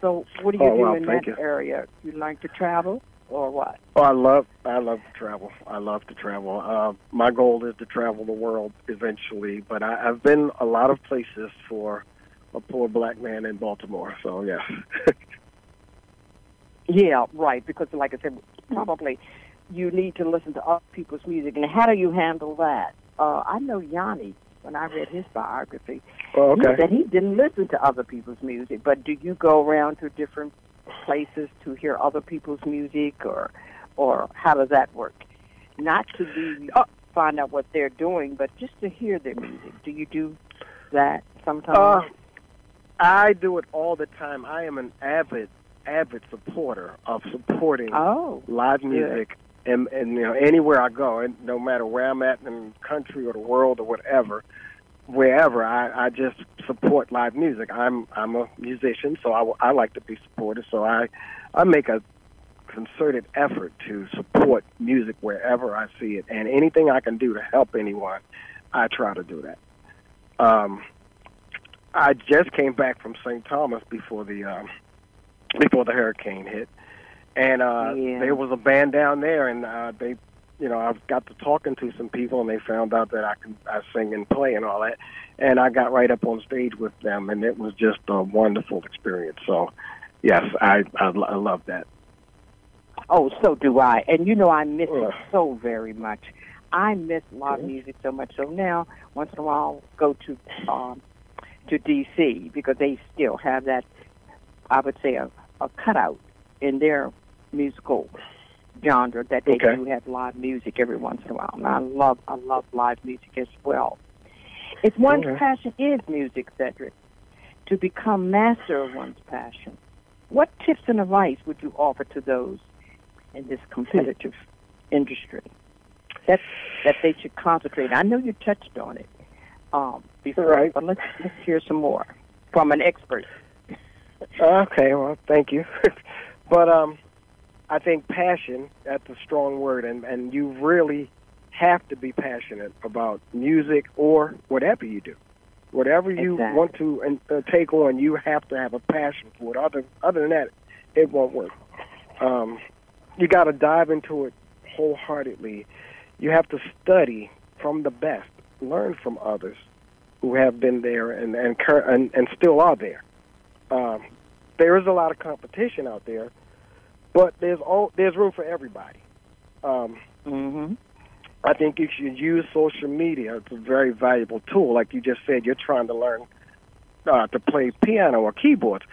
So, what do you Oh, do wow, in that you. area? You like to travel, or what? Oh, I love I love to travel. I love to travel. Uh, my goal is to travel the world eventually, but I, I've been a lot of places for a poor black man in Baltimore. So yeah. *laughs* Yeah, right. Because, like I said, probably you need to listen to other people's music. And how do you handle that? Uh, I know Yanni. When I read his biography, oh, he okay. said he didn't listen to other people's music. But do you go around to different places to hear other people's music, or or how does that work? Not to be Uh, find out what they're doing, but just to hear their music. Do you do that sometimes? Uh, I do it all the time. I am an avid avid supporter of supporting oh, live music and, and you know anywhere I go, and no matter where I'm at in the country or the world or whatever, wherever I, I just support live music. I'm I'm a musician, so I, I like to be supported. So I I make a concerted effort to support music wherever I see it, and anything I can do to help anyone, I try to do that. Um, I just came back from St. Thomas before the um, before the hurricane hit, and uh, Yeah. there was a band down there, and uh, they, you know, I got to talking to some people, and they found out that I can I sing and play and all that, and I got right up on stage with them, and it was just a wonderful experience. So, yes, I I, I love that. Oh, so do I. And you know, I miss it so very much. I miss live music so much. So now, once in a while, I'll go to um, to DC because they still have that. I would say a, a cutout in their musical genre that they Okay. do have live music every once in a while. And I love I love live music as well. If one's Okay. passion is music, Cedric, to become master of one's passion, what tips and advice would you offer to those in this competitive industry that that they should concentrate? I know you touched on it um, before, Right. but let's let's hear some more from an expert. Okay, well, thank you. *laughs* but um, I think passion, that's a strong word, and, and you really have to be passionate about music or whatever you do. Whatever you Exactly. want to and, uh, take on, you have to have a passion for it. Other, other than that, it won't work. Um, you got to dive into it wholeheartedly. You have to study from the best, learn from others who have been there and and cur- and, and still are there. Um, there is a lot of competition out there, but there's all there's room for everybody. Um, Mm-hmm. I think you should use social media. It's a very valuable tool. Like you just said, you're trying to learn uh, to play piano or keyboards.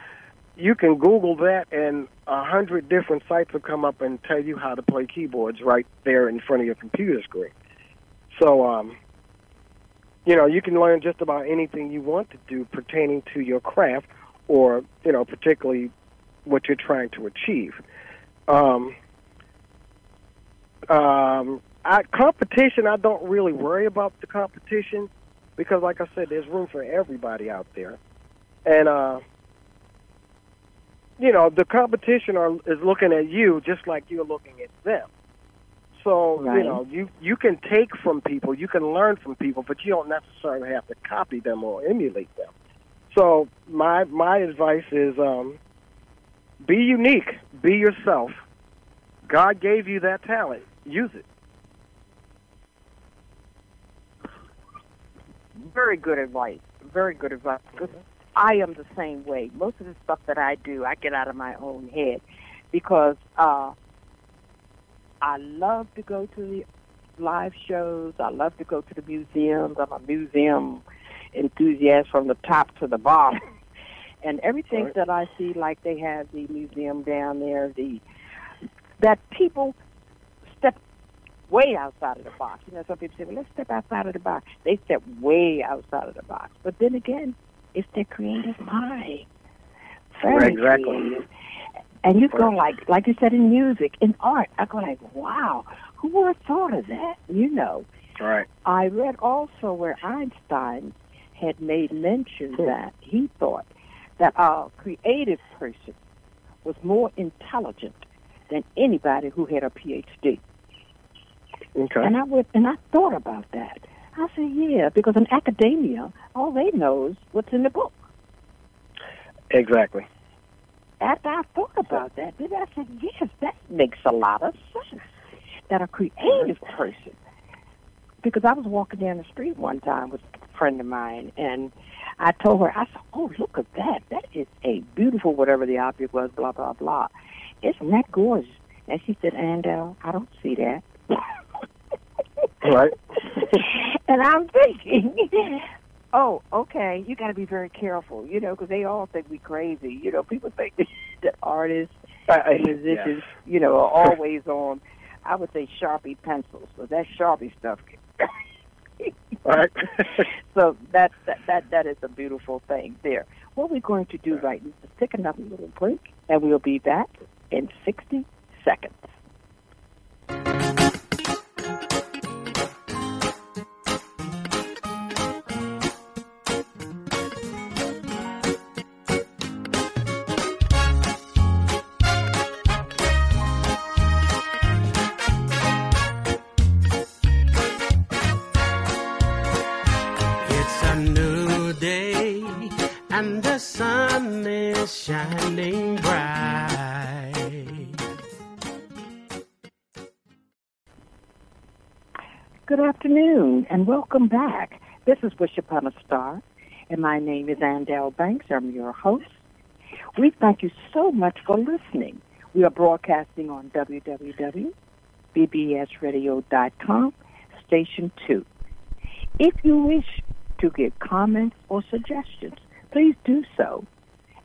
You can Google that, and a hundred different sites will come up and tell you how to play keyboards right there in front of your computer screen. So, um, you know, you can learn just about anything you want to do pertaining to your craft, or you know, particularly what you're trying to achieve. Um, um, I, competition, I don't really worry about the competition because, like I said, there's room for everybody out there, and uh, you know, the competition are is looking at you just like you're looking at them. So you know, you you can take from people, you can learn from people, but you don't necessarily have to copy them or emulate them. So my my advice is um, be unique, be yourself. God gave you that talent, use it. Very good advice. Very good advice. I am the same way. Most of the stuff that I do, I get out of my own head because uh, I love to go to the live shows. I love to go to the museums. I'm a museum enthusiast from the top to the bottom. *laughs* And everything Right. that I see, like they have the museum down there, the that people step way outside of the box. You know, some people say, well, let's step outside of the box. They step way outside of the box. But then again, it's their creative mind. Very Right, exactly. creative. And you go like, like you said in music, in art, I go like, wow, who would have thought of that? You know, Right. I read also where Einstein had made mention Hmm. that he thought that a creative person was more intelligent than anybody who had a PhD. Okay. And I went and I thought about that. I said, yeah, because in academia, all they know is what's in the book. Exactly. After I thought about that, then I said, yes, that makes a lot of sense. That a creative person, because I was walking down the street one time with friend of mine, and I told her, I said, oh, look at that. That is a beautiful whatever the object was, blah, blah, blah. Isn't that gorgeous? And she said, Andel, I don't see that. Right. *laughs* and I'm thinking, oh, okay, you got to be very careful, you know, because they all think we crazy. You know, people think *laughs* that artists and musicians, you know, are always on, I would say, Sharpie pencils. So that Sharpie stuff. *laughs* Right. *laughs* so that, that that that is a beautiful thing there. What we're going to do right now is take another little break, and we'll be back in 60 seconds. Afternoon and welcome back. This is Wish Upon a Star, and my name is Andell Banks. I'm your host. We thank you so much for listening. We are broadcasting on www.bbsradio.com, Station 2. If you wish to give comments or suggestions, please do so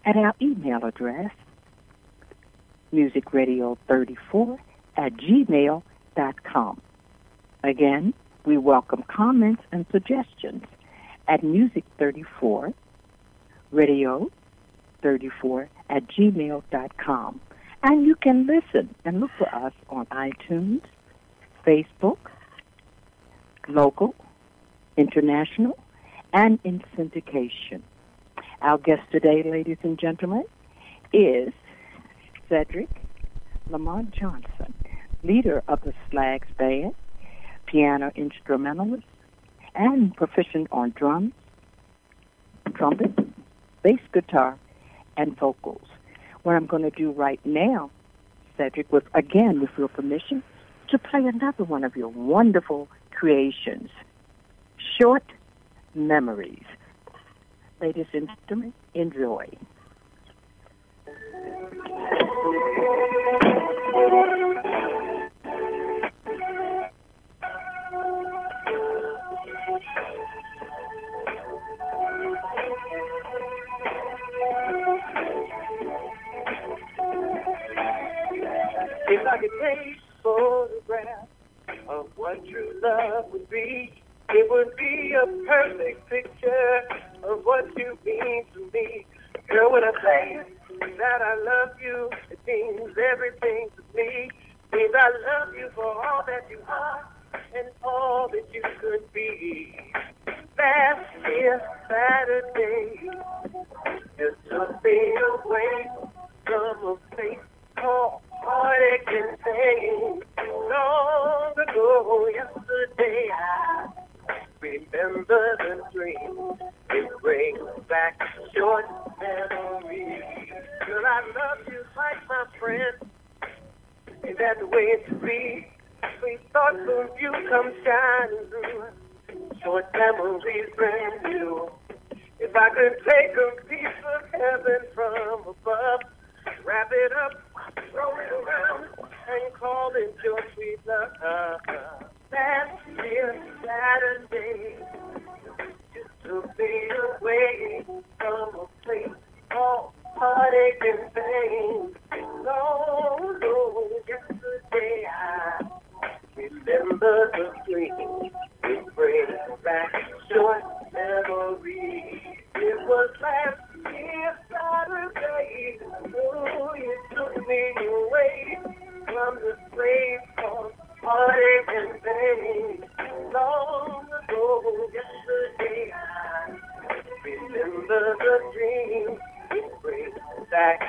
at our email address, musicradio34 at gmail.com. Again, we welcome comments and suggestions at music34 radio 34 at gmail.com. And you can listen and look for us on iTunes, Facebook, local, international, and in syndication. Our guest today, ladies and gentlemen, is Cedric Lamont Johnson, leader of the Slags Band, piano instrumentalist, and proficient on drums, trumpet, bass guitar, and vocals. What I'm going to do right now, Cedric, with again, with your permission, to play another one of your wonderful creations, Short Memories. Ladies and gentlemen, enjoy. Take a photograph of what true love would be, it would be a perfect picture of what you mean to me. Girl, when I say that I love you, it means everything to me. It means I love you for all that you are and all that you could be. Last year, Saturday, you took me away from a place called heartache can say Long ago, yesterday, I remember the dream. It brings back short memories. Girl, I love you like my friend. Ain't that the way it should be? Sweet thoughts of you come shining through. Short memories brand new. If I could take a piece of heaven from above, wrap it up, it around, and call it your sweet love. Last year, Saturday, took me away from a place called heartache and pain. Long ago, yesterday, I remember the dream. It brings back short memories. It was last year, Saturday. You took me away heartache and pain. Long ago, yesterday, remember the dream. Back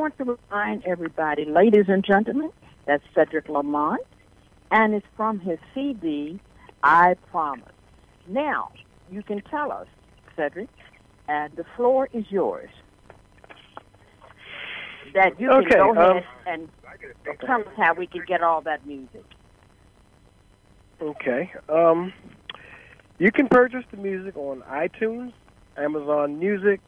want to remind everybody, ladies and gentlemen, that's Cedric Lamont, and it's from his CD, I Promise. Now, you can tell us, Cedric, and the floor is yours. That you can Okay, go um, ahead and tell us how we can get all that music. Okay. Um, you can purchase the music on iTunes, Amazon Music,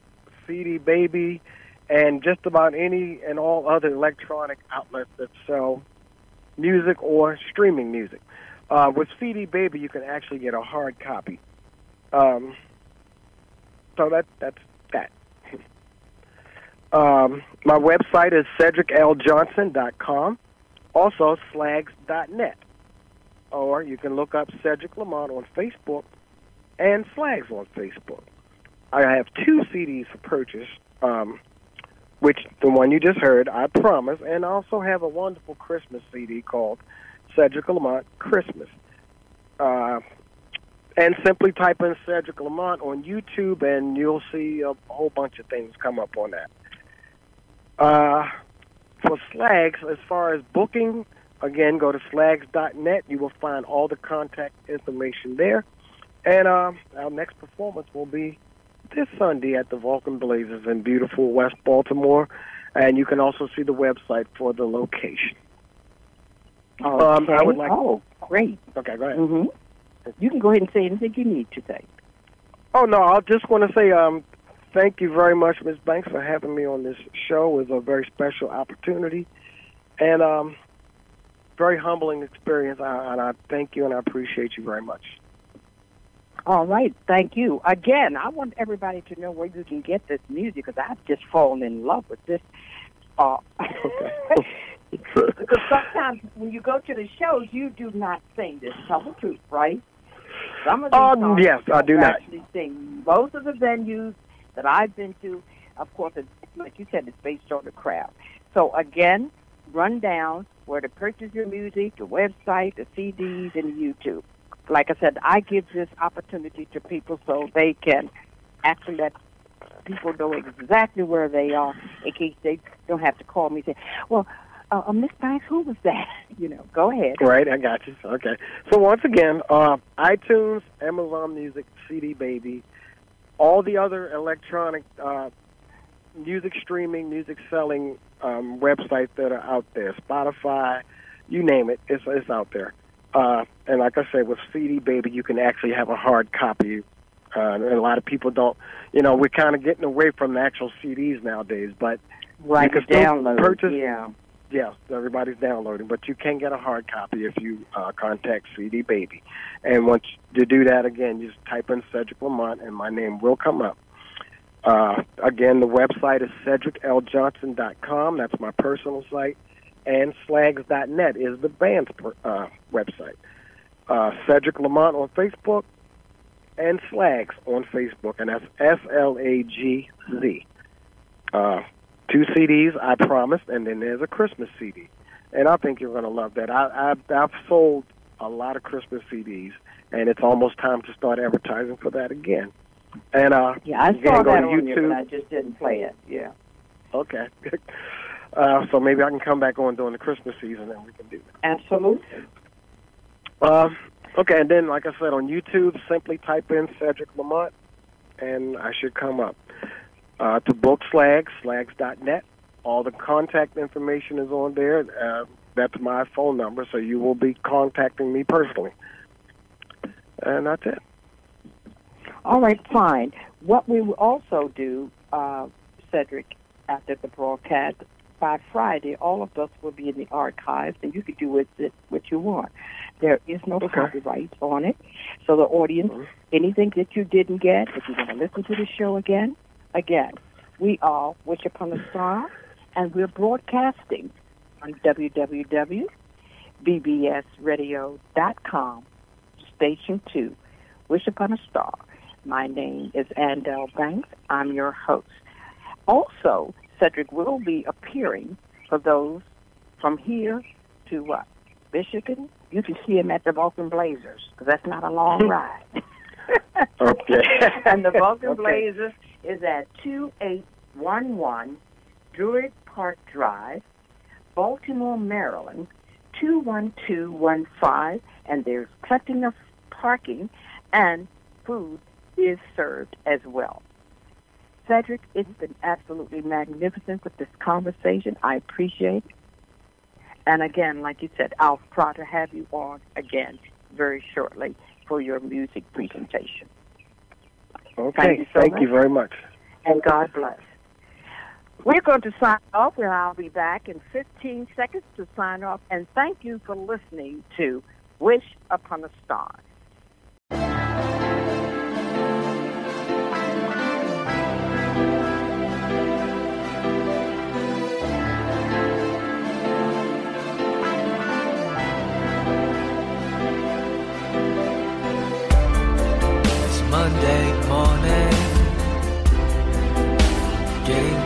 CD Baby, and just about any and all other electronic outlets that sell music or streaming music. Uh, with CD Baby, you can actually get a hard copy. Um, so that that's that. *laughs* um, my website is cedricljohnson.com. Also, slagz.net or you can look up Cedric Lamont on Facebook and Slagz on Facebook. I have two CDs for purchase, um, which the one you just heard, I promise, and also have a wonderful Christmas CD called Cedric Lamont Christmas. Uh, and simply type in Cedric Lamont on YouTube, and you'll see a whole bunch of things come up on that. Uh, for Slagz, as far as booking, Again, go to slagz.net. You will find all the contact information there. And uh, our next performance will be this Sunday at the Vulcan Blazers in beautiful West Baltimore. And you can also see the website for the location. Okay. Um, I would like- oh, great. Okay, go ahead. hmm You can go ahead and say anything you need to say. Oh, no, I just want to say um, thank you very much, Ms. Banks, for having me on this show. It was a very special opportunity. And um, very humbling experience. I, and I thank you and I appreciate you very much. All right, thank you. Again, I want everybody to know where you can get this music because I've just fallen in love with this. Uh, because *laughs* sometimes when you go to the shows, you do not sing this. Tell the truth, right? Some of these Um, yes, I do not. Actually sing. Most of the venues that I've been to, of course, it's, like you said, it's based on the crowd. So again, run down where to purchase your music, the website, the CDs, and YouTube. Like I said, I give this opportunity to people so they can actually let people know exactly where they are in case they don't have to call me and say, well, uh, uh, Miss Banks, who was that? *laughs* You know, go ahead. Right, I got you. Okay. So once again, uh, iTunes, Amazon Music, CD Baby, all the other electronic uh, music streaming, music selling um, websites that are out there, Spotify, you name it, it's it's out there. Uh, and like I said, with CD Baby, you can actually have a hard copy. Uh, and a lot of people don't, you know, we're kind of getting away from the actual CDs nowadays. But Right, can still download. purchase- Yeah. Yes, everybody's downloading, but you can get a hard copy if you uh, contact CD Baby. And once you do that, again, you just type in Cedric Lamont, and my name will come up. Uh, again, the website is cedricljohnson.com. That's my personal site. And slagz.net is the band's uh, website. Uh, Cedric Lamont on Facebook and Slagz on Facebook, and that's S L A G Z. Uh, two CDs, I promised, and then there's a Christmas CD. And I think you're going to love that. I, I, I've sold a lot of Christmas CDs, and it's almost time to start advertising for that again. And uh, Yeah, I saw that on you, YouTube. but I just didn't play it. Yeah. Okay. *laughs* uh, so maybe I can come back on during the Christmas season, and we can do that. Absolutely. Uh, okay, and then, like I said, on YouTube, simply type in Cedric Lamont, and I should come up. Uh, to book Slagz, slagz.net. All the contact information is on there. Uh, that's my phone number, so you will be contacting me personally. And that's it. All right, fine. What we will also do, uh, Cedric, after the broadcast, by Friday, all of us will be in the archives, and you can do with it what you want. There is no Okay. copyright on it. So the audience, Mhm. anything that you didn't get, if you want to listen to the show again, again, we are Wish Upon a Star, and we're broadcasting on www.bbsradio.com, Station 2, Wish Upon a Star. My name is Andel Banks. I'm your host. Also, Cedric will be appearing for those from here to what? Michigan. You can see him at the Vulcan Blazers because that's not a long hmm. ride. *laughs* Okay. *laughs* and the Vulcan Okay. Blazers is at 2811 Druid Park Drive, Baltimore, Maryland, 21215, and there's plenty of parking and food is served as well. Cedric, it's been absolutely magnificent with this conversation. I appreciate it. And again, like you said, I'll try to have you on again very shortly for your music presentation. Okay, Thank you so thank you very much. And God bless. We're going to sign off, and I'll be back in 15 seconds to sign off. And thank you for listening to Wish Upon a Star.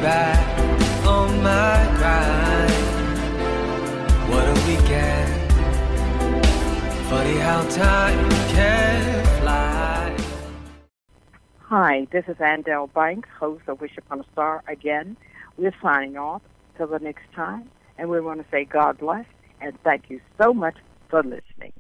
Back on my grind. What a weekend. Funny how time can fly. Hi, this is Andel Banks, host of Wish Upon a Star again. We're signing off till the next time, and we want to say God bless and thank you so much for listening.